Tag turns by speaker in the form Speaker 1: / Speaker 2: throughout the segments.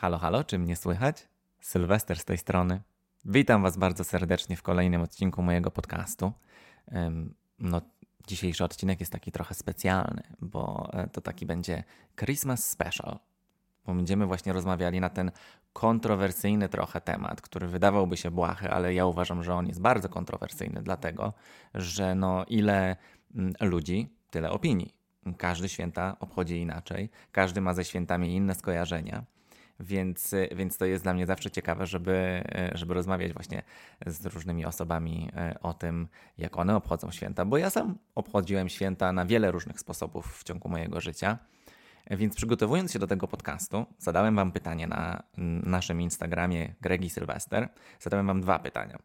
Speaker 1: Halo, halo, czy mnie słychać? Sylwester z tej strony. Witam Was bardzo serdecznie w kolejnym odcinku mojego podcastu. No, dzisiejszy odcinek jest taki trochę specjalny, bo e, to taki będzie Christmas Special. Bo będziemy właśnie rozmawiali na ten kontrowersyjny trochę temat, który wydawałby się błahy, ale ja uważam, że on jest bardzo kontrowersyjny, dlatego że no ile mm, ludzi, tyle opinii. Każdy święta obchodzi inaczej, każdy ma ze świętami inne skojarzenia. Więc, więc to jest dla mnie zawsze ciekawe, żeby, żeby rozmawiać właśnie z różnymi osobami e, o tym, jak one obchodzą święta, bo ja sam obchodziłem święta na wiele różnych sposobów w ciągu mojego życia. Więc przygotowując się do tego podcastu, zadałem Wam pytanie na naszym Instagramie Gregi Sylwester. Zadałem Wam dwa pytania.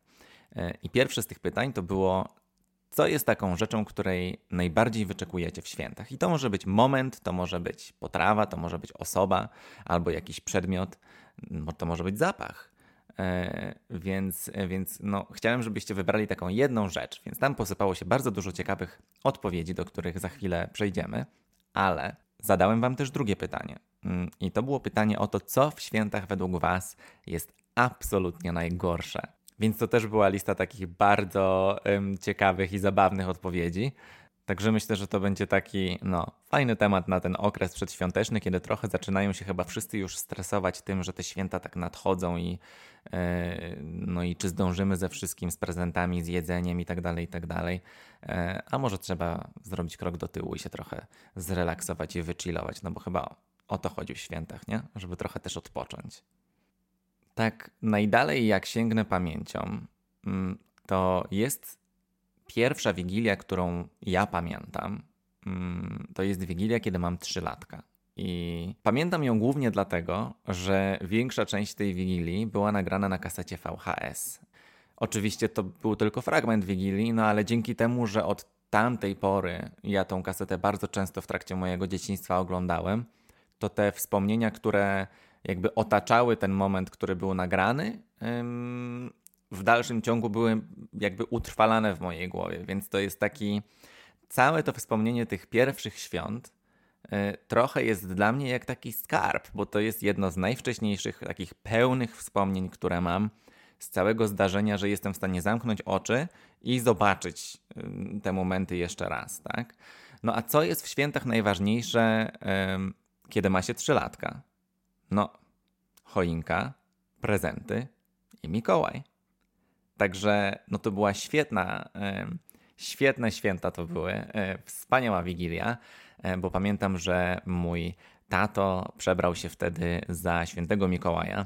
Speaker 1: E, I pierwsze z tych pytań to było, co jest taką rzeczą, której najbardziej wyczekujecie w świętach? I to może być moment, to może być potrawa, to może być osoba albo jakiś przedmiot, to może być zapach. E, więc więc no, chciałem, żebyście wybrali taką jedną rzecz, więc tam posypało się bardzo dużo ciekawych odpowiedzi, do których za chwilę przejdziemy, ale zadałem Wam też drugie pytanie. Mm, I to było pytanie o to, co w świętach według Was jest absolutnie najgorsze. Więc to też była lista takich bardzo um, ciekawych i zabawnych odpowiedzi. Także myślę, że to będzie taki no, fajny temat na ten okres przedświąteczny, kiedy trochę zaczynają się chyba wszyscy już stresować tym, że te święta tak nadchodzą i, yy, no i czy zdążymy ze wszystkim, z prezentami, z jedzeniem i tak dalej, i tak dalej. E, a może trzeba zrobić krok do tyłu i się trochę zrelaksować i wychillować, no bo chyba o to chodzi w świętach, nie? Żeby trochę też odpocząć. Tak najdalej jak sięgnę pamięcią, mm, to jest pierwsza wigilia, którą ja pamiętam. Mm, to jest wigilia, kiedy mam 3 latka. I pamiętam ją głównie dlatego, że większa część tej wigilii była nagrana na kasecie VHS. Oczywiście to był tylko fragment wigilii, no ale dzięki temu, że od tamtej pory ja tą kasetę bardzo często w trakcie mojego dzieciństwa oglądałem, to te wspomnienia, które jakby otaczały ten moment, który był nagrany, w dalszym ciągu były jakby utrwalane w mojej głowie. Więc to jest taki całe to wspomnienie tych pierwszych świąt. Y, trochę jest dla mnie jak taki skarb, bo to jest jedno z najwcześniejszych takich pełnych wspomnień, które mam z całego zdarzenia, że jestem w stanie zamknąć oczy i zobaczyć te momenty jeszcze raz, tak? No a co jest w świętach najważniejsze, kiedy ma się trzylatka? No, choinka, prezenty i Mikołaj. Także no to była świetna, świetne święta to były, e, wspaniała wigilia, e, bo pamiętam, że mój tato przebrał się wtedy za świętego Mikołaja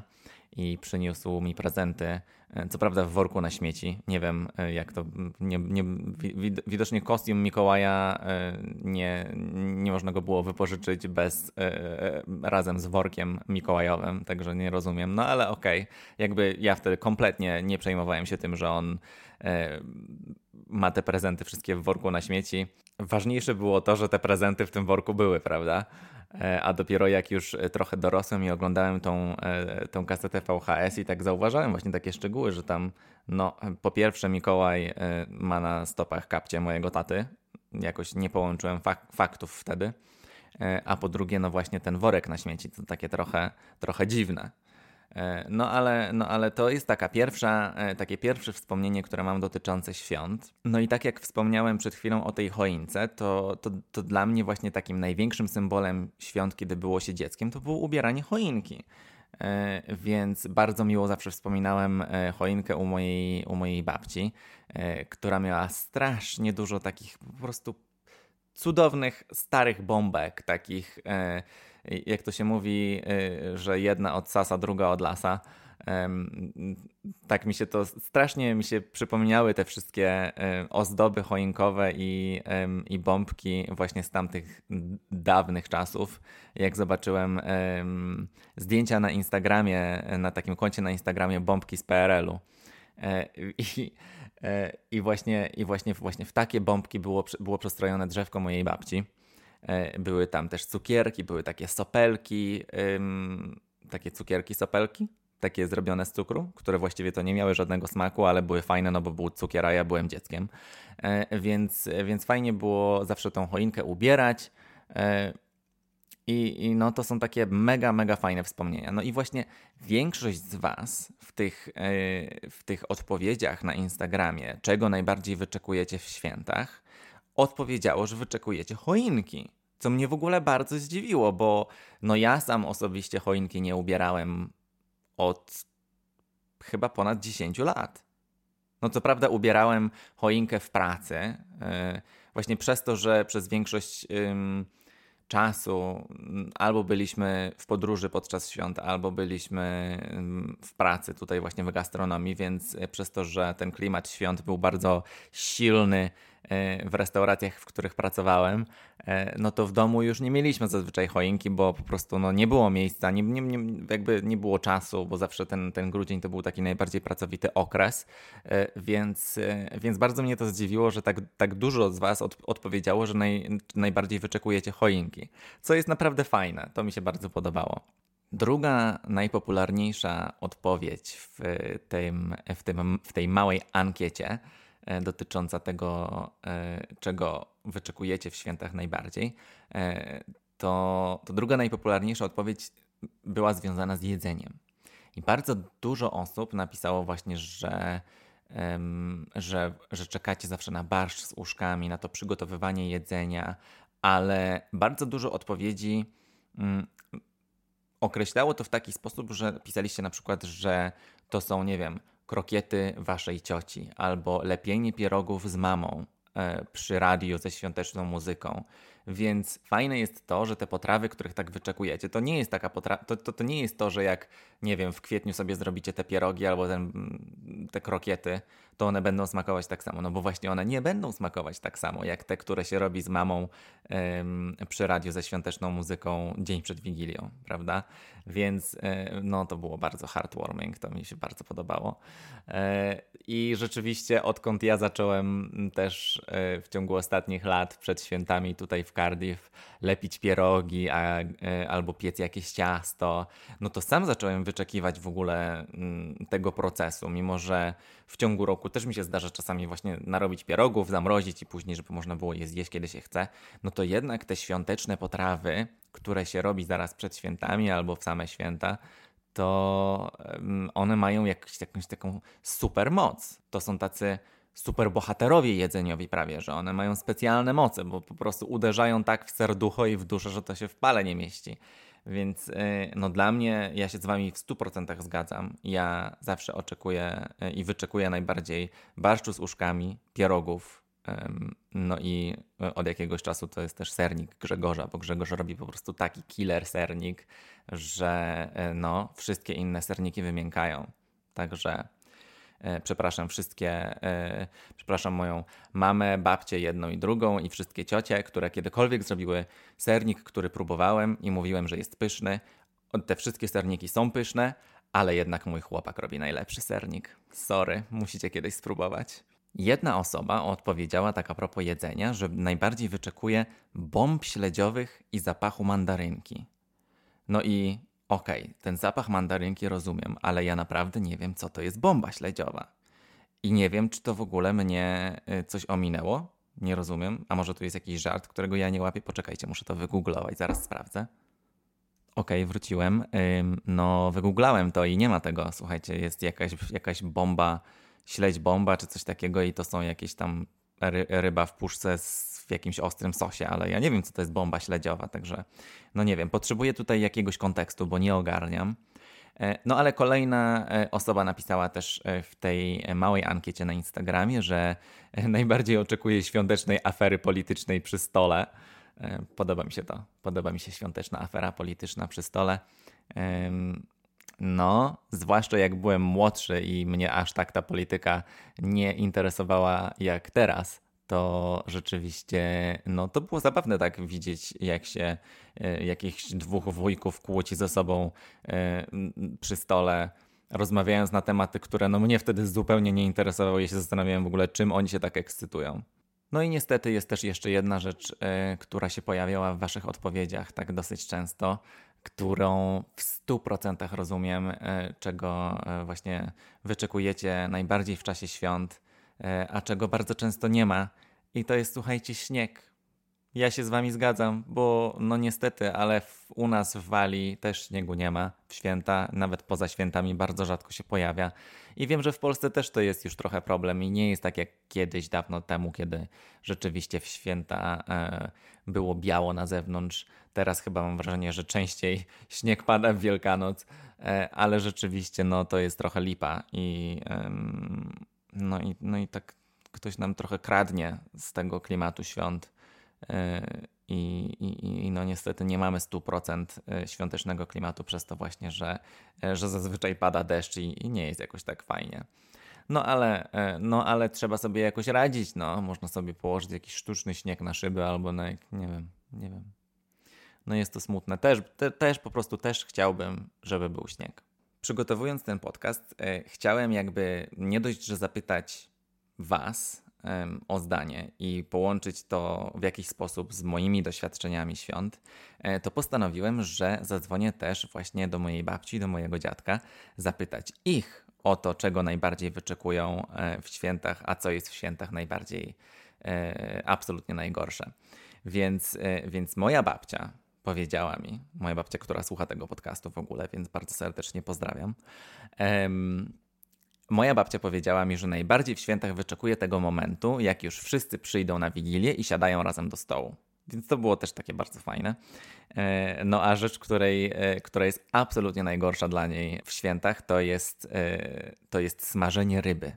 Speaker 1: i przyniósł mi prezenty, e, co prawda w worku na śmieci. Nie wiem e, jak to, nie, nie, widocznie kostium Mikołaja e, nie, nie można go było wypożyczyć bez, razem z workiem mikołajowym, także nie rozumiem. No ale okej, okay. jakby ja wtedy kompletnie nie przejmowałem się tym, że on ma te prezenty wszystkie w worku na śmieci. Ważniejsze było to, że te prezenty w tym worku były, prawda? E, a dopiero jak już e, trochę dorosłem i oglądałem tą, e, tą kasetę VHS i tak zauważałem właśnie takie szczegóły, że tam no po pierwsze Mikołaj ma na stopach kapcie mojego taty, jakoś nie połączyłem fak faktów wtedy, a po drugie no właśnie ten worek na śmieci, to takie trochę, trochę dziwne. E, no ale, no ale to jest taka pierwsza, e, takie pierwsze wspomnienie, które mam dotyczące świąt. No i tak jak wspomniałem przed chwilą o tej choince, to, to, to dla mnie właśnie takim największym symbolem świąt, kiedy było się dzieckiem, to było ubieranie choinki. E, więc bardzo miło zawsze wspominałem choinkę u mojej, u mojej babci, która miała strasznie dużo takich po prostu cudownych, starych bombek, takich jak to się mówi, y, że jedna od sasa, druga od lasa. Tak mi się to strasznie mi się przypomniały te wszystkie y, ozdoby choinkowe i, i bombki właśnie z tamtych dawnych czasów. Jak zobaczyłem zdjęcia na Instagramie, na takim koncie na Instagramie bombki z PRL-u. E, I, e, i, właśnie, i właśnie, właśnie w takie bombki było, było przestrojone drzewko mojej babci. E, były tam też cukierki, były takie sopelki, takie cukierki sopelki, takie zrobione z cukru, które właściwie to nie miały żadnego smaku, ale były fajne, no bo był cukier, a ja byłem dzieckiem. E, więc, więc fajnie było zawsze tą choinkę ubierać. E, I, I, no to są takie mega, mega fajne wspomnienia. No i właśnie większość z Was w tych, w tych odpowiedziach na Instagramie, czego najbardziej wyczekujecie w świętach, odpowiedziało, że wyczekujecie choinki. Co mnie w ogóle bardzo zdziwiło, bo no ja sam osobiście choinki nie ubierałem od chyba ponad 10 lat. No co prawda ubierałem choinkę w pracy, yy, właśnie przez to, że przez większość... Czasu albo byliśmy w podróży podczas świąt, albo byliśmy w pracy tutaj właśnie w gastronomii, więc przez to, że ten klimat świąt był bardzo silny E, w restauracjach, w których pracowałem, e, no to w domu już nie mieliśmy zazwyczaj choinki, bo po prostu no, nie było miejsca, nie, nie, nie, jakby nie było czasu, bo zawsze ten, ten grudzień to był taki najbardziej pracowity okres, e, więc, więc bardzo mnie to zdziwiło, że tak, tak dużo z Was od, odpowiedziało, że naj, najbardziej wyczekujecie choinki, co jest naprawdę fajne, to mi się bardzo podobało. Druga najpopularniejsza odpowiedź w, tym, w, tym, w tej małej ankiecie E, dotycząca tego, e, czego wyczekujecie w świętach najbardziej, e, to, to druga najpopularniejsza odpowiedź była związana z jedzeniem. I bardzo dużo osób napisało właśnie, że, że, że czekacie zawsze na barszcz z uszkami, na to przygotowywanie jedzenia, ale bardzo dużo odpowiedzi mm, określało to w taki sposób, że pisaliście na przykład, że to są, nie wiem, krokiety waszej cioci albo lepienie pierogów z mamą e, przy radiu ze świąteczną muzyką. Więc fajne jest to, że te potrawy, których tak wyczekujecie, to nie jest taka potrawa, to, to, to, nie jest to, że jak, nie wiem, w kwietniu sobie zrobicie te pierogi albo ten, te krokiety, to one będą smakować tak samo. No bo właśnie one nie będą smakować tak samo, jak te, które się robi z mamą ym, przy radiu ze świąteczną muzyką dzień przed Wigilią, prawda? Więc yy, no to było bardzo heartwarming, to mi się bardzo podobało. Yy, I rzeczywiście odkąd ja zacząłem też yy, w ciągu ostatnich lat przed świętami tutaj w Cardiff lepić pierogi a, y, albo piec jakieś ciasto, no to sam zacząłem wyczekiwać w ogóle mm, tego procesu, mimo że w ciągu roku też mi się zdarza czasami właśnie narobić pierogów, zamrozić i później, żeby można było je zjeść, kiedy się chce, no to jednak te świąteczne potrawy, które się robi zaraz przed świętami albo w same święta, to one mają jakąś, jakąś taką super moc. To są tacy superbohaterowie jedzeniowi prawie, że one mają specjalne moce, bo po prostu uderzają tak w serducho i w duszę, że to się w pale nie mieści. Więc y, no dla mnie, ja się z wami w 100% zgadzam. Ja zawsze oczekuję y, i wyczekuję najbardziej barszczu z uszkami, pierogów, no i y, od jakiegoś czasu to jest też sernik Grzegorza, bo Grzegorz robi po prostu taki killer sernik, że no, wszystkie inne serniki wymiękają. Także przepraszam wszystkie, e, przepraszam moją mamę, babcię jedną i drugą i wszystkie ciocie, które kiedykolwiek zrobiły sernik, który próbowałem i mówiłem, że jest pyszny. Te wszystkie serniki są pyszne, ale jednak mój chłopak robi najlepszy sernik. Sorry, musicie kiedyś spróbować. Jedna osoba odpowiedziała tak a propos jedzenia, że najbardziej wyczekuje bomb śledziowych i zapachu mandarynki. No i Okej, okay, ten zapach mandarynki rozumiem, ale ja naprawdę nie wiem, co to jest bomba śledziowa. I nie wiem, czy to w ogóle mnie y, coś ominęło. Nie rozumiem. A może tu jest jakiś żart, którego ja nie łapię? Poczekajcie, muszę to wygooglować, zaraz sprawdzę. Okej, okay, wróciłem. No, wygooglałem to i nie ma tego. Słuchajcie, jest jakaś, jakaś bomba, śledź bomba czy coś takiego i to są jakieś tam ry, ryba w puszce z, w jakimś ostrym sosie, ale ja nie wiem, co to jest bomba śledziowa, także no nie wiem, potrzebuję tutaj jakiegoś kontekstu, bo nie ogarniam. E, no ale kolejna e, osoba napisała też e, w tej małej ankiecie na Instagramie, że najbardziej oczekuje świątecznej afery politycznej przy stole. Podoba mi się to. Podoba mi się świąteczna afera polityczna przy stole. No, zwłaszcza jak byłem młodszy i mnie aż tak ta polityka nie interesowała jak teraz, to rzeczywiście, no to było zabawne tak widzieć, jak się e, jakichś dwóch wujków kłóci ze sobą e, przy stole, rozmawiając na tematy, które no mnie wtedy zupełnie nie interesowały. Ja się zastanawiałem w ogóle, czym oni się tak ekscytują. No i niestety jest też jeszcze jedna rzecz, e, która się pojawiała w Waszych odpowiedziach tak dosyć często, którą w 100% rozumiem, czego właśnie wyczekujecie najbardziej w czasie świąt, a czego bardzo często nie ma. I to jest, słuchajcie, śnieg. Ja się z wami zgadzam, bo no niestety, ale w, u nas w Walii też śniegu nie ma. W święta, nawet poza świętami bardzo rzadko się pojawia. I wiem, że w Polsce też to jest już trochę problem i nie jest tak jak kiedyś, dawno temu, kiedy rzeczywiście w święta e, było biało na zewnątrz. Teraz chyba mam wrażenie, że częściej śnieg pada w Wielkanoc, e, ale rzeczywiście no to jest trochę lipa i e, no i, no i tak ktoś nam trochę kradnie z tego klimatu świąt. E, I, i, I, no niestety nie mamy 100% e, świątecznego klimatu przez to właśnie, że, e, że zazwyczaj pada deszcz i, i nie jest jakoś tak fajnie. No ale, no ale trzeba sobie jakoś radzić, no. Można sobie położyć jakiś sztuczny śnieg na szyby albo na, nie wiem, nie wiem. No jest to smutne. Też, te, też po prostu też chciałbym, żeby był śnieg. Przygotowując ten podcast, chciałem jakby nie dość, że zapytać Was, o zdanie i połączyć to w jakiś sposób z moimi doświadczeniami świąt, e, to postanowiłem, że zadzwonię też właśnie do mojej babci, do mojego dziadka, zapytać ich o to, czego najbardziej wyczekują e, w świętach, a co jest w świętach najbardziej e, absolutnie najgorsze. Więc, więc moja babcia powiedziała mi, moja babcia, która słucha tego podcastu w ogóle, więc bardzo serdecznie pozdrawiam Moja babcia powiedziała mi, że najbardziej w świętach wyczekuje tego momentu, jak już wszyscy przyjdą na wigilię i siadają razem do stołu. Więc to było też takie bardzo fajne. E, no a rzecz, której, e, która jest absolutnie najgorsza dla niej w świętach, to jest, e, to jest smażenie ryby.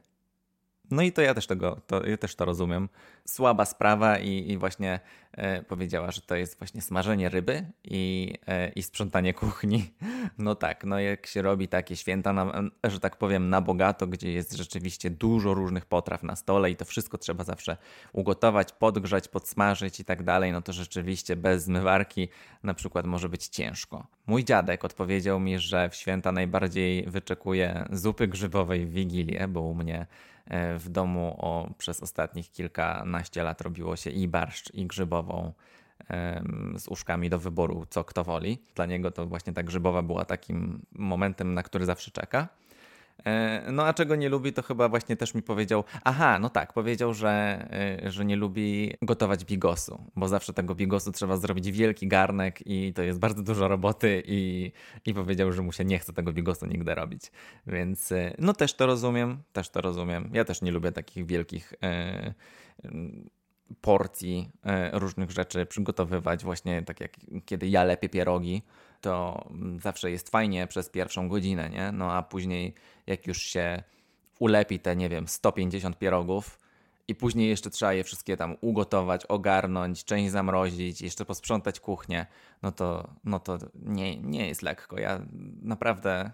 Speaker 1: No i to ja też tego, to, ja też to rozumiem. Słaba sprawa i, i właśnie e, powiedziała, że to jest właśnie smażenie ryby i, e, i sprzątanie kuchni. No tak, no jak się robi takie święta, na, że tak powiem, na bogato, gdzie jest rzeczywiście dużo różnych potraw na stole i to wszystko trzeba zawsze ugotować, podgrzać, podsmażyć i tak dalej, no to rzeczywiście bez zmywarki na przykład może być ciężko. Mój dziadek odpowiedział mi, że w święta najbardziej wyczekuje zupy grzybowej w Wigilię, bo u mnie w domu o, przez ostatnich kilkanaście lat robiło się i barszcz, i grzybową z uszkami do wyboru, co kto woli. Dla niego to właśnie ta grzybowa była takim momentem, na który zawsze czeka. E, no a czego nie lubi, to chyba właśnie też mi powiedział. Aha, no tak, powiedział, że, e, że nie lubi gotować bigosu, bo zawsze tego bigosu trzeba zrobić wielki garnek i to jest bardzo dużo roboty i, i powiedział, że mu się nie chce tego bigosu nigdy robić. Więc e, no też to rozumiem, też to rozumiem. Ja też nie lubię takich wielkich. porcji różnych rzeczy przygotowywać, właśnie tak jak kiedy ja lepię pierogi, to zawsze jest fajnie przez pierwszą godzinę, nie? No a później, jak już się ulepi te, nie wiem, 150 pierogów, i później jeszcze trzeba je wszystkie tam ugotować, ogarnąć, część zamrozić, jeszcze posprzątać kuchnię, no to, no to nie, nie jest lekko. Ja naprawdę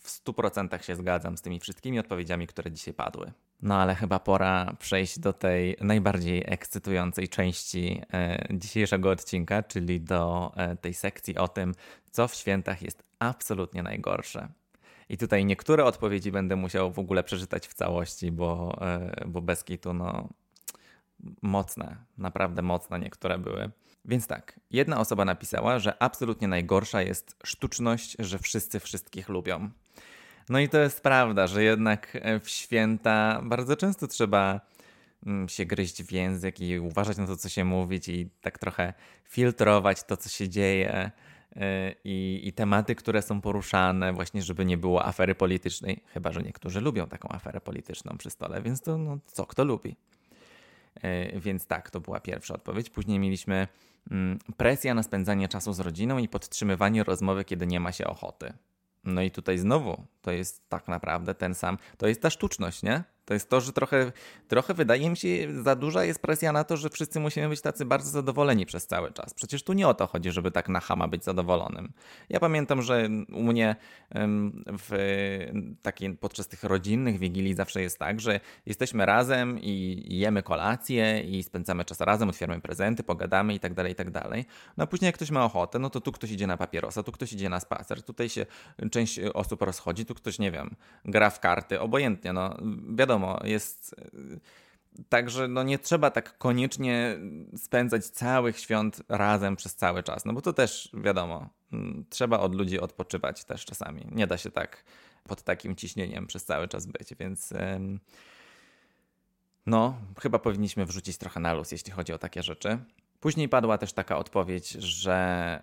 Speaker 1: w 100% się zgadzam z tymi wszystkimi odpowiedziami, które dzisiaj padły. No ale chyba pora przejść do tej najbardziej ekscytującej części e, dzisiejszego odcinka, czyli do e, tej sekcji o tym, co w świętach jest absolutnie najgorsze. I tutaj niektóre odpowiedzi będę musiał w ogóle przeczytać w całości, bo, e, bo bez kitu, no mocne, naprawdę mocne niektóre były. Więc tak, jedna osoba napisała, że absolutnie najgorsza jest sztuczność, że wszyscy wszystkich lubią. No i to jest prawda, że jednak e, w święta bardzo często trzeba mm, się gryźć w język i uważać na to, co się mówić i tak trochę filtrować to, co się dzieje e, i, i tematy, które są poruszane, właśnie żeby nie było afery politycznej, chyba, że niektórzy lubią taką aferę polityczną przy stole, więc to no, co kto lubi. E, więc tak, to była pierwsza odpowiedź. Później mieliśmy mm, presja na spędzanie czasu z rodziną i podtrzymywanie rozmowy, kiedy nie ma się ochoty. No i tutaj znowu to jest tak naprawdę ten sam, to jest ta sztuczność, nie? To jest to, że trochę, trochę wydaje mi się, za duża jest presja na to, że wszyscy musimy być tacy bardzo zadowoleni przez cały czas. Przecież tu nie o to chodzi, żeby tak na hama być zadowolonym. Ja pamiętam, że u mnie w takiej, podczas tych rodzinnych wigilii zawsze jest tak, że jesteśmy razem i jemy kolację i spędzamy czas razem, otwieramy prezenty, pogadamy i tak dalej, i tak dalej. No a później jak ktoś ma ochotę, no to tu ktoś idzie na papierosa, tu ktoś idzie na spacer, tutaj się część osób rozchodzi, tu ktoś, nie wiem, gra w karty, obojętnie, no wiadomo, wiadomo, jest e, Także no nie trzeba tak koniecznie spędzać całych świąt razem przez cały czas, no bo to też wiadomo, mm, trzeba od ludzi odpoczywać też czasami. Nie da się tak pod takim ciśnieniem przez cały czas być, więc no chyba powinniśmy wrzucić trochę na luz, jeśli chodzi o takie rzeczy. Później padła też taka odpowiedź, że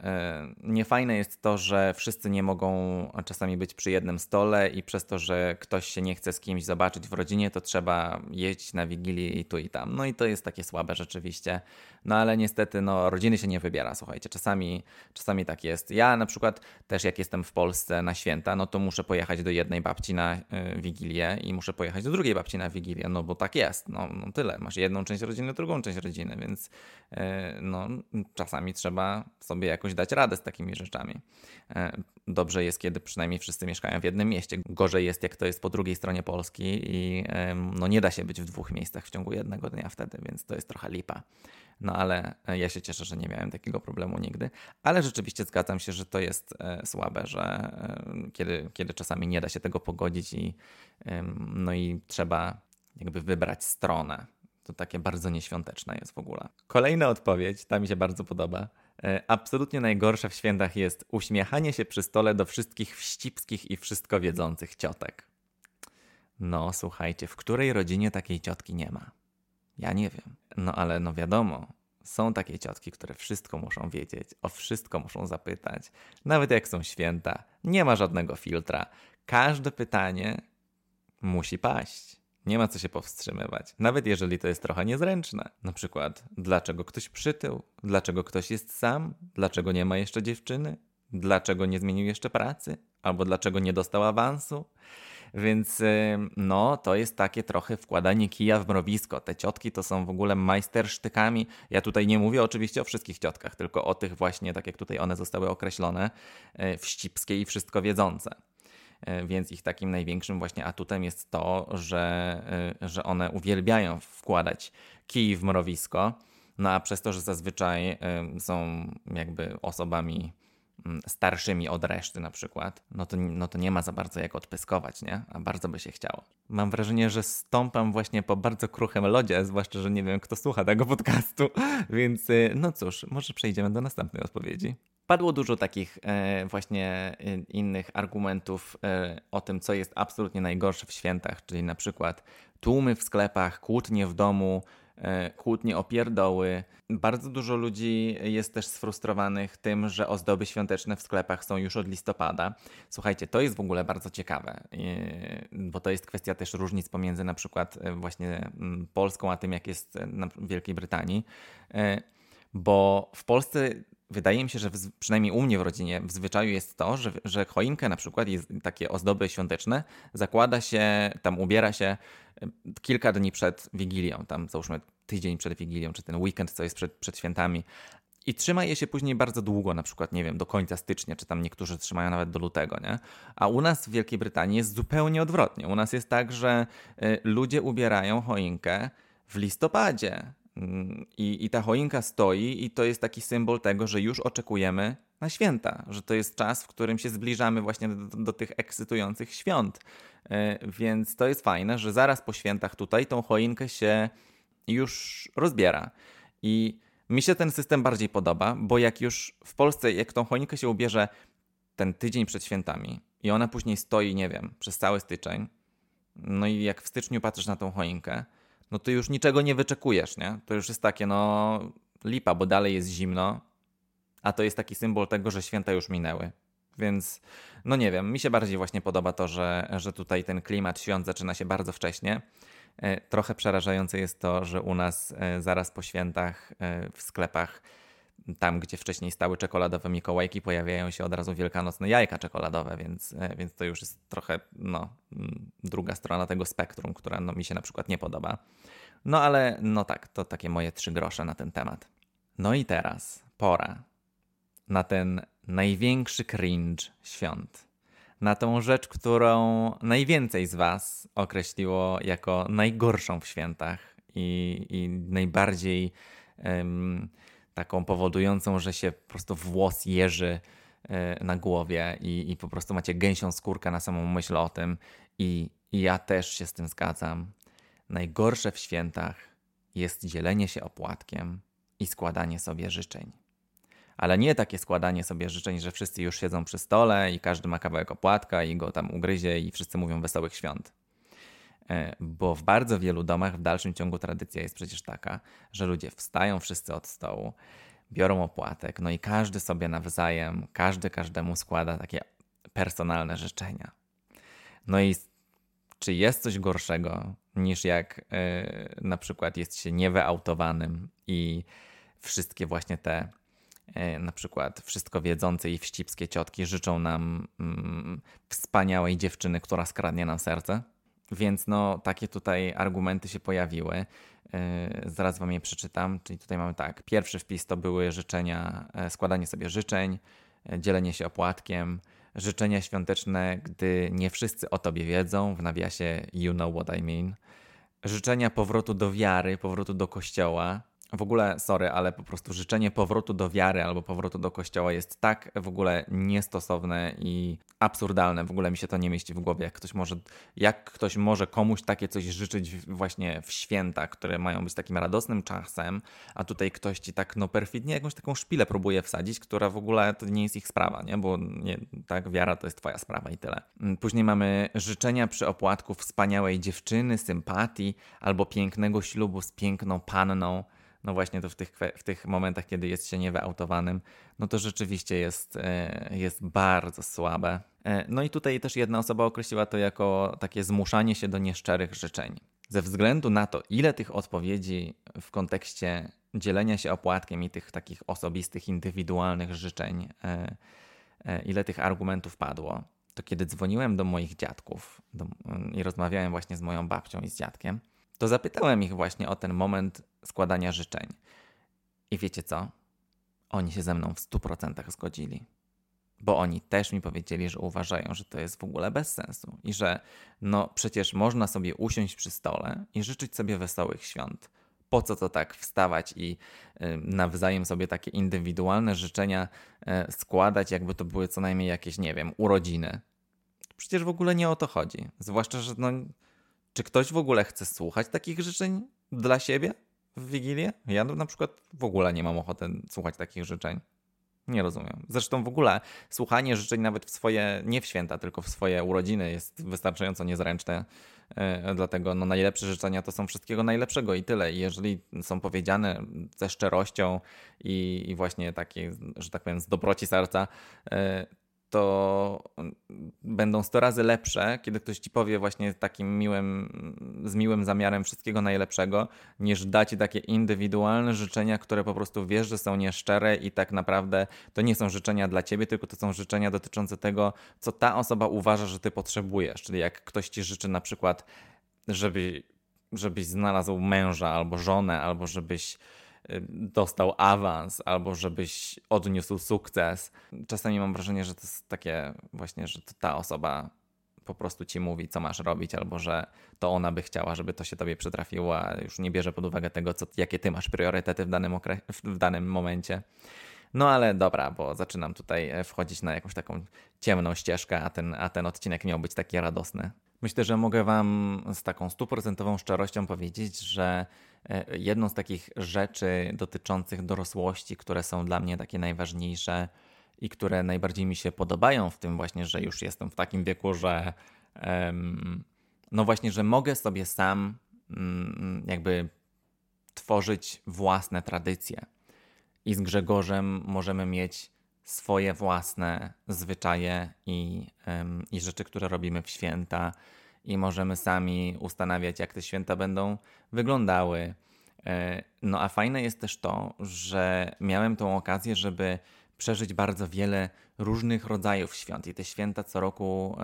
Speaker 1: e, niefajne jest to, że wszyscy nie mogą czasami być przy jednym stole i przez to, że ktoś się nie chce z kimś zobaczyć w rodzinie, to trzeba jeździć na wigilię i tu i tam. No i to jest takie słabe rzeczywiście. No ale niestety no, rodziny się nie wybiera, słuchajcie. Czasami, czasami tak jest. Ja na przykład też jak jestem w Polsce na święta, no to muszę pojechać do jednej babci na y, wigilię i muszę pojechać do drugiej babci na wigilię, no bo tak jest. No, no tyle. Masz jedną część rodziny, drugą część rodziny, więc y, no, czasami trzeba sobie jakoś dać radę z takimi rzeczami. Y, dobrze jest, kiedy przynajmniej wszyscy mieszkają w jednym mieście. Gorzej jest, jak to jest po drugiej stronie Polski i no, nie da się być w dwóch miejscach w ciągu jednego dnia wtedy, więc to jest trochę lipa. No ale e, ja się cieszę, że nie miałem takiego problemu nigdy. Ale rzeczywiście zgadzam się, że to jest e, słabe, że e, kiedy, kiedy czasami nie da się tego pogodzić i, no i trzeba jakby wybrać stronę. To takie bardzo nieświąteczne jest w ogóle. Kolejna odpowiedź, ta mi się bardzo podoba. Absolutnie najgorsze w świętach jest uśmiechanie się przy stole do wszystkich wścibskich i wszystko wiedzących ciotek. No, słuchajcie, w której rodzinie takiej ciotki nie ma? Ja nie wiem. No ale no wiadomo, są takie ciotki, które wszystko muszą wiedzieć, o wszystko muszą zapytać. Nawet jak są święta, nie ma żadnego filtra. Każde pytanie musi paść. Nie ma co się powstrzymywać, nawet jeżeli to jest trochę niezręczne. Na przykład, dlaczego ktoś przytył? Dlaczego ktoś jest sam? Dlaczego nie ma jeszcze dziewczyny? Dlaczego nie zmienił jeszcze pracy? Albo dlaczego nie dostał awansu? Więc y, no, to jest takie trochę wkładanie kija w mrowisko. Te ciotki to są w ogóle majstersztykami. Ja tutaj nie mówię oczywiście o wszystkich ciotkach, tylko o tych właśnie, tak jak tutaj one zostały określone, y, wścibskie i wszystko wiedzące. Y, więc ich takim największym właśnie atutem jest to, że, że one uwielbiają wkładać kij w mrowisko. No a przez to, że zazwyczaj są jakby osobami starszymi od reszty na przykład, no to, no to nie ma za bardzo jak odpyskować, nie? A bardzo by się chciało. Mam wrażenie, że stąpam właśnie po bardzo kruchym lodzie, zwłaszcza, że nie wiem, kto słucha tego podcastu, więc y, no cóż, może przejdziemy do następnej odpowiedzi. Padło dużo takich e, właśnie e, innych argumentów e, o tym, co jest absolutnie najgorsze w świętach, czyli na przykład tłumy w sklepach, kłótnie w domu, kłótnie o pierdoły. Bardzo dużo ludzi jest też sfrustrowanych tym, że ozdoby świąteczne w sklepach są już od listopada. Słuchajcie, to jest w ogóle bardzo ciekawe, e, bo to jest kwestia też różnic pomiędzy na przykład e, właśnie mm, Polską, a tym jak jest w Wielkiej Brytanii. Bo w Polsce wydaje mi się, że w, przynajmniej u mnie w rodzinie w zwyczaju jest to, że, że choinkę na przykład i takie ozdoby świąteczne zakłada się, tam ubiera się kilka dni przed Wigilią, tam załóżmy tydzień przed Wigilią, czy ten weekend, co jest przed, przed świętami. I trzyma je się później bardzo długo, na przykład, nie wiem, do końca stycznia, czy tam niektórzy trzymają nawet do lutego, nie? A u nas w Wielkiej Brytanii jest zupełnie odwrotnie. U nas jest tak, że y, ludzie ubierają choinkę w listopadzie. I, I ta choinka stoi, i to jest taki symbol tego, że już oczekujemy na święta, że to jest czas, w którym się zbliżamy właśnie do, do, tych ekscytujących świąt. E, więc to jest fajne, że zaraz po świętach tutaj tą choinkę się już rozbiera. I mi się ten system bardziej podoba, bo jak już w Polsce, jak tą choinkę się ubierze ten tydzień przed świętami i ona później stoi, nie wiem, przez cały styczeń, no i jak w styczniu patrzysz na tą choinkę, no to już niczego nie wyczekujesz, nie? To już jest takie, no lipa, bo dalej jest zimno, a to jest taki symbol tego, że święta już minęły. Więc, no nie wiem, mi się bardziej właśnie podoba to, że, że tutaj ten klimat świąt zaczyna się bardzo wcześnie. E, trochę przerażające jest to, że u nas e, zaraz po świętach e, w sklepach, tam gdzie wcześniej stały czekoladowe Mikołajki, pojawiają się od razu wielkanocne jajka czekoladowe, więc, więc to już jest trochę no, druga strona tego spektrum, która no, mi się na przykład nie podoba. No ale no tak, to takie moje trzy grosze na ten temat. No i teraz pora na ten największy cringe świąt. Na tą rzecz, którą najwięcej z Was określiło jako najgorszą w świętach i, i najbardziej um, taką powodującą, że się po prostu włos jeży e, na głowie i, i po prostu macie gęsią skórkę na samą myśl o tym. I, I ja też się z tym zgadzam. Najgorsze w świętach jest dzielenie się opłatkiem i składanie sobie życzeń ale nie takie składanie sobie życzeń, że wszyscy już siedzą przy stole i każdy ma kawałek opłatka i go tam ugryzie i wszyscy mówią wesołych świąt. E, bo w bardzo wielu domach w dalszym ciągu tradycja jest przecież taka, że ludzie wstają wszyscy od stołu, biorą opłatek, no i każdy sobie nawzajem, każdy każdemu składa takie personalne życzenia. No i czy jest coś gorszego niż jak yy, na przykład jest się niewyautowanym i wszystkie właśnie te yy, na przykład wszystko wiedzące i wścibskie ciotki życzą nam yy, wspaniałej dziewczyny, która skradnie nam serce? Więc no, takie tutaj argumenty się pojawiły. Yy, zaraz wam je przeczytam. Czyli tutaj mamy tak. Pierwszy wpis to były życzenia, e, składanie sobie życzeń, e, dzielenie się opłatkiem, życzenia świąteczne, gdy nie wszyscy o tobie wiedzą, w nawiasie you know what I mean. Życzenia powrotu do wiary, powrotu do kościoła, w ogóle, sorry, ale po prostu życzenie powrotu do wiary albo powrotu do kościoła jest tak w ogóle niestosowne i absurdalne. W ogóle mi się to nie mieści w głowie. Jak ktoś może, jak ktoś może komuś takie coś życzyć właśnie w święta, które mają być takim radosnym czasem, a tutaj ktoś ci tak no perfidnie jakąś taką szpilę próbuje wsadzić, która w ogóle to nie jest ich sprawa, nie? Bo nie, tak, wiara to jest twoja sprawa i tyle. Mm, później mamy życzenia przy opłatku wspaniałej dziewczyny, sympatii albo pięknego ślubu z piękną panną no właśnie to w tych, w tych momentach, kiedy jest się niewyautowanym, no to rzeczywiście jest, e, jest bardzo słabe. E, no i tutaj też jedna osoba określiła to jako takie zmuszanie się do nieszczerych życzeń. Ze względu na to, ile tych odpowiedzi w kontekście dzielenia się opłatkiem i tych takich osobistych, indywidualnych życzeń, e, ile tych argumentów padło, to kiedy dzwoniłem do moich dziadków do, i rozmawiałem właśnie z moją babcią i z dziadkiem, to zapytałem ich właśnie o ten moment składania życzeń. I wiecie co? Oni się ze mną w 100% zgodzili. Bo oni też mi powiedzieli, że uważają, że to jest w ogóle bez sensu i że no przecież można sobie usiąść przy stole i życzyć sobie wesołych świąt. Po co to tak wstawać i y, nawzajem sobie takie indywidualne życzenia y, składać, jakby to były co najmniej jakieś, nie wiem, urodziny? Przecież w ogóle nie o to chodzi. Zwłaszcza, że no czy ktoś w ogóle chce słuchać takich życzeń dla siebie w Wigilię? Ja na przykład w ogóle nie mam ochoty słuchać takich życzeń. Nie rozumiem. Zresztą w ogóle słuchanie życzeń nawet w swoje, nie w święta, tylko w swoje urodziny jest wystarczająco niezręczne. Yy, dlatego no, najlepsze życzenia to są wszystkiego najlepszego i tyle. I jeżeli są powiedziane ze szczerością i, i właśnie takie, że tak powiem, z dobroci serca, yy, to będą 100 razy lepsze, kiedy ktoś ci powie właśnie takim miłym, z miłym zamiarem wszystkiego najlepszego, niż da ci takie indywidualne życzenia, które po prostu wiesz, że są nieszczere i tak naprawdę to nie są życzenia dla ciebie, tylko to są życzenia dotyczące tego, co ta osoba uważa, że ty potrzebujesz. Czyli jak ktoś ci życzy na przykład, żeby, żebyś znalazł męża albo żonę, albo żebyś dostał awans albo żebyś odniósł sukces. Czasami mam wrażenie, że to jest takie właśnie, że to ta osoba po prostu ci mówi, co masz robić, albo że to ona by chciała, żeby to się tobie przytrafiło, a już nie bierze pod uwagę tego, co, jakie ty masz priorytety w danym, okre- w danym momencie. No ale dobra, bo zaczynam tutaj e, wchodzić na jakąś taką ciemną ścieżkę, a ten, a ten odcinek miał być taki radosny. Myślę, że mogę Wam z taką stuprocentową szczerością powiedzieć, że jedną z takich rzeczy dotyczących dorosłości, które są dla mnie takie najważniejsze i które najbardziej mi się podobają w tym właśnie, że już jestem w takim wieku, że no właśnie, że mogę sobie sam mm, jakby tworzyć własne tradycje. I z Grzegorzem możemy mieć swoje własne zwyczaje i, i rzeczy, które robimy w święta, i możemy sami ustanawiać, jak te święta będą wyglądały. E, no a fajne jest też to, że miałem tą okazję, żeby przeżyć bardzo wiele różnych rodzajów świąt. I te święta co roku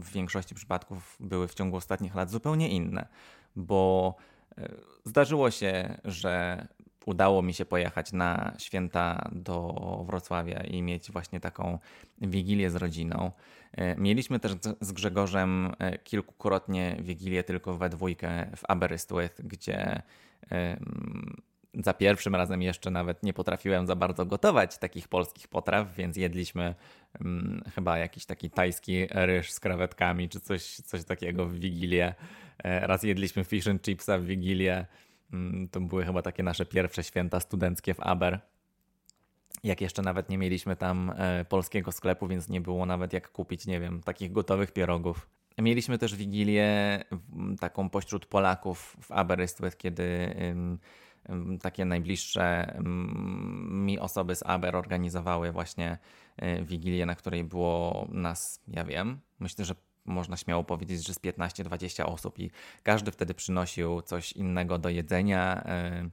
Speaker 1: w większości przypadków były w ciągu ostatnich lat zupełnie inne, bo e, zdarzyło się, że udało mi się pojechać na święta do Wrocławia i mieć właśnie taką wigilię z rodziną. E, mieliśmy też z Grzegorzem e, kilkukrotnie wigilię tylko we dwójkę w Aberystwyth, gdzie za pierwszym razem jeszcze nawet nie potrafiłem za bardzo gotować takich polskich potraw, więc jedliśmy chyba jakiś taki tajski ryż z krawetkami czy coś, coś takiego w Wigilię. E, raz jedliśmy fish and chipsa w Wigilię. Mm, to były chyba takie nasze pierwsze święta studenckie w Aber. Jak jeszcze nawet nie mieliśmy tam e, polskiego sklepu, więc nie było nawet jak kupić, nie wiem, takich gotowych pierogów. Mieliśmy też wigilię taką pośród Polaków w Aberystwyth, kiedy takie najbliższe mi osoby z Aber organizowały właśnie e, wigilię, na której było nas, ja wiem, myślę, że można śmiało powiedzieć, że z 15-20 osób i każdy wtedy przynosił coś innego do jedzenia. E,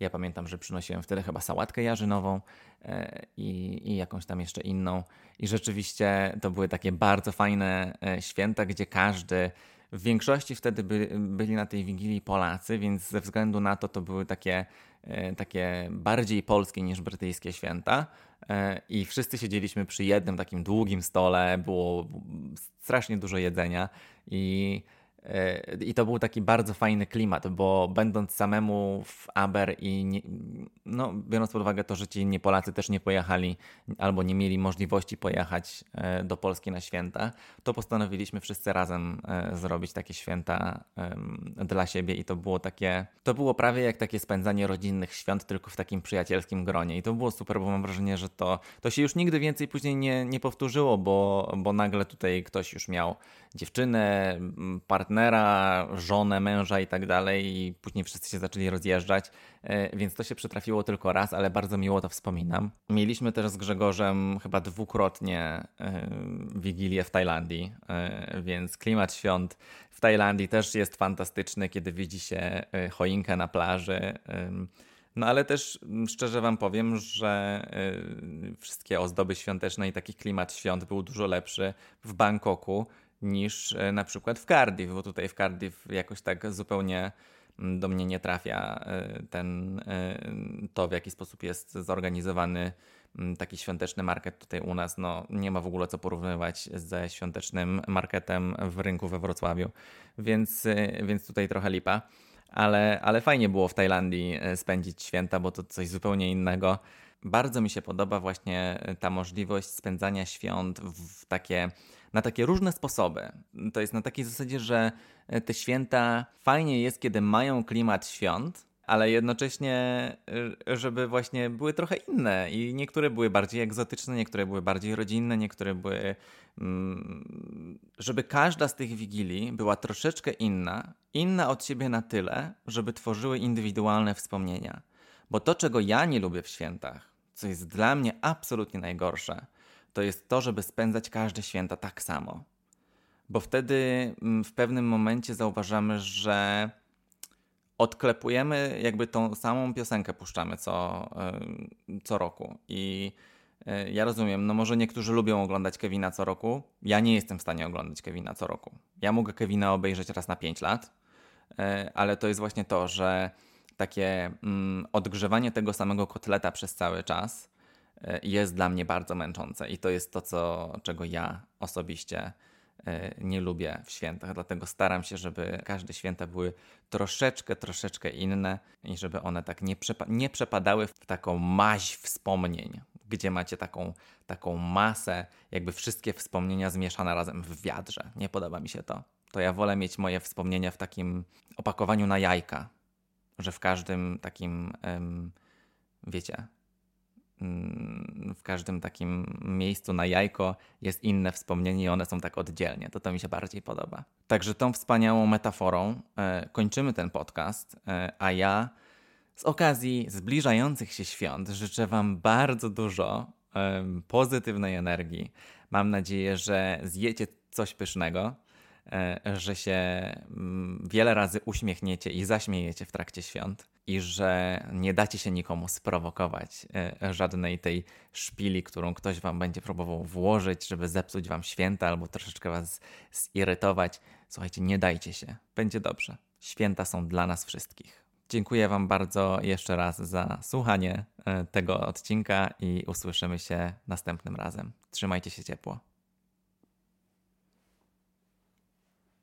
Speaker 1: ja pamiętam, że przynosiłem wtedy chyba sałatkę jarzynową e, i, i, jakąś tam jeszcze inną. I rzeczywiście to były takie bardzo fajne święta, gdzie każdy w większości wtedy by, byli na tej wigilii Polacy, więc ze względu na to to były takie, e, takie bardziej polskie niż brytyjskie święta. E, I wszyscy siedzieliśmy przy jednym takim długim stole, było strasznie dużo jedzenia i i to był taki bardzo fajny klimat, bo będąc samemu w Aber i nie, no, biorąc pod uwagę to, że ci inni Polacy też nie pojechali albo nie mieli możliwości pojechać e, do Polski na święta, to postanowiliśmy wszyscy razem e, zrobić takie święta dla siebie i to było takie, to było prawie jak takie spędzanie rodzinnych świąt, tylko w takim przyjacielskim gronie. I to było super, bo mam wrażenie, że to, to się już nigdy więcej później nie, nie powtórzyło, bo, bo nagle tutaj ktoś już miał dziewczynę, partnera, żonę, męża i tak dalej, i później wszyscy się zaczęli rozjeżdżać, e, więc to się przytrafiło tylko raz, ale bardzo miło to wspominam. Mieliśmy też z Grzegorzem chyba dwukrotnie e, wigilię w Tajlandii, e, więc klimat świąt w Tajlandii też jest fantastyczny, kiedy widzi się choinkę na plaży. No ale też szczerze Wam powiem, że wszystkie ozdoby świąteczne i taki klimat świąt był dużo lepszy w Bangkoku niż e, na przykład w Cardiff, bo tutaj w Cardiff jakoś tak zupełnie mm, do mnie nie trafia e, ten, e, to, w jaki sposób jest zorganizowany mm, taki świąteczny market tutaj u nas. No, nie ma w ogóle co porównywać ze świątecznym marketem w rynku we Wrocławiu, więc, więc tutaj trochę lipa. Ale, ale fajnie było w Tajlandii spędzić święta, bo to coś zupełnie innego. Bardzo mi się podoba właśnie ta możliwość spędzania świąt w takie na takie różne sposoby. To jest na takiej zasadzie, że e, te święta fajnie jest, kiedy mają klimat świąt, ale jednocześnie, e, żeby właśnie były trochę inne i niektóre były bardziej egzotyczne, niektóre były bardziej rodzinne, niektóre były. Mm, żeby każda z tych wigilii była troszeczkę inna, inna od siebie na tyle, żeby tworzyły indywidualne wspomnienia. Bo to, czego ja nie lubię w świętach, co jest dla mnie absolutnie najgorsze, to jest to, żeby spędzać każde święta tak samo. Bo wtedy mm, w pewnym momencie zauważamy, że odklepujemy, jakby tą samą piosenkę puszczamy co, co roku. I e, ja rozumiem, no może niektórzy lubią oglądać Kevina co roku. Ja nie jestem w stanie oglądać Kevina co roku. Ja mogę Kevina obejrzeć raz na 5 lat, e, ale to jest właśnie to, że takie mm, odgrzewanie tego samego kotleta przez cały czas jest dla mnie bardzo męczące i to jest to, co, czego ja osobiście e, nie lubię w świętach, dlatego staram się, żeby każde święta były troszeczkę, troszeczkę inne i żeby one tak nie, przepa nie przepadały w taką maź wspomnień, gdzie macie taką, taką masę, jakby wszystkie wspomnienia zmieszane razem w wiadrze. Nie podoba mi się to. To ja wolę mieć moje wspomnienia w takim opakowaniu na jajka, że w każdym takim, wiecie, w każdym takim miejscu na jajko jest inne wspomnienie i one są tak oddzielnie. To to mi się bardziej podoba. Także tą wspaniałą metaforą e, kończymy ten podcast, e, a ja z okazji zbliżających się świąt życzę Wam bardzo dużo e, pozytywnej energii. Mam nadzieję, że zjecie coś pysznego, że się mm, wiele razy uśmiechniecie i zaśmiejecie w trakcie świąt i że nie dacie się nikomu sprowokować e, żadnej tej szpili, którą ktoś wam będzie próbował włożyć, żeby zepsuć wam święta albo troszeczkę was zirytować. Słuchajcie, nie dajcie się. Będzie dobrze. Święta są dla nas wszystkich. Dziękuję Wam bardzo jeszcze raz za słuchanie e, tego odcinka i usłyszymy się następnym razem. Trzymajcie się ciepło.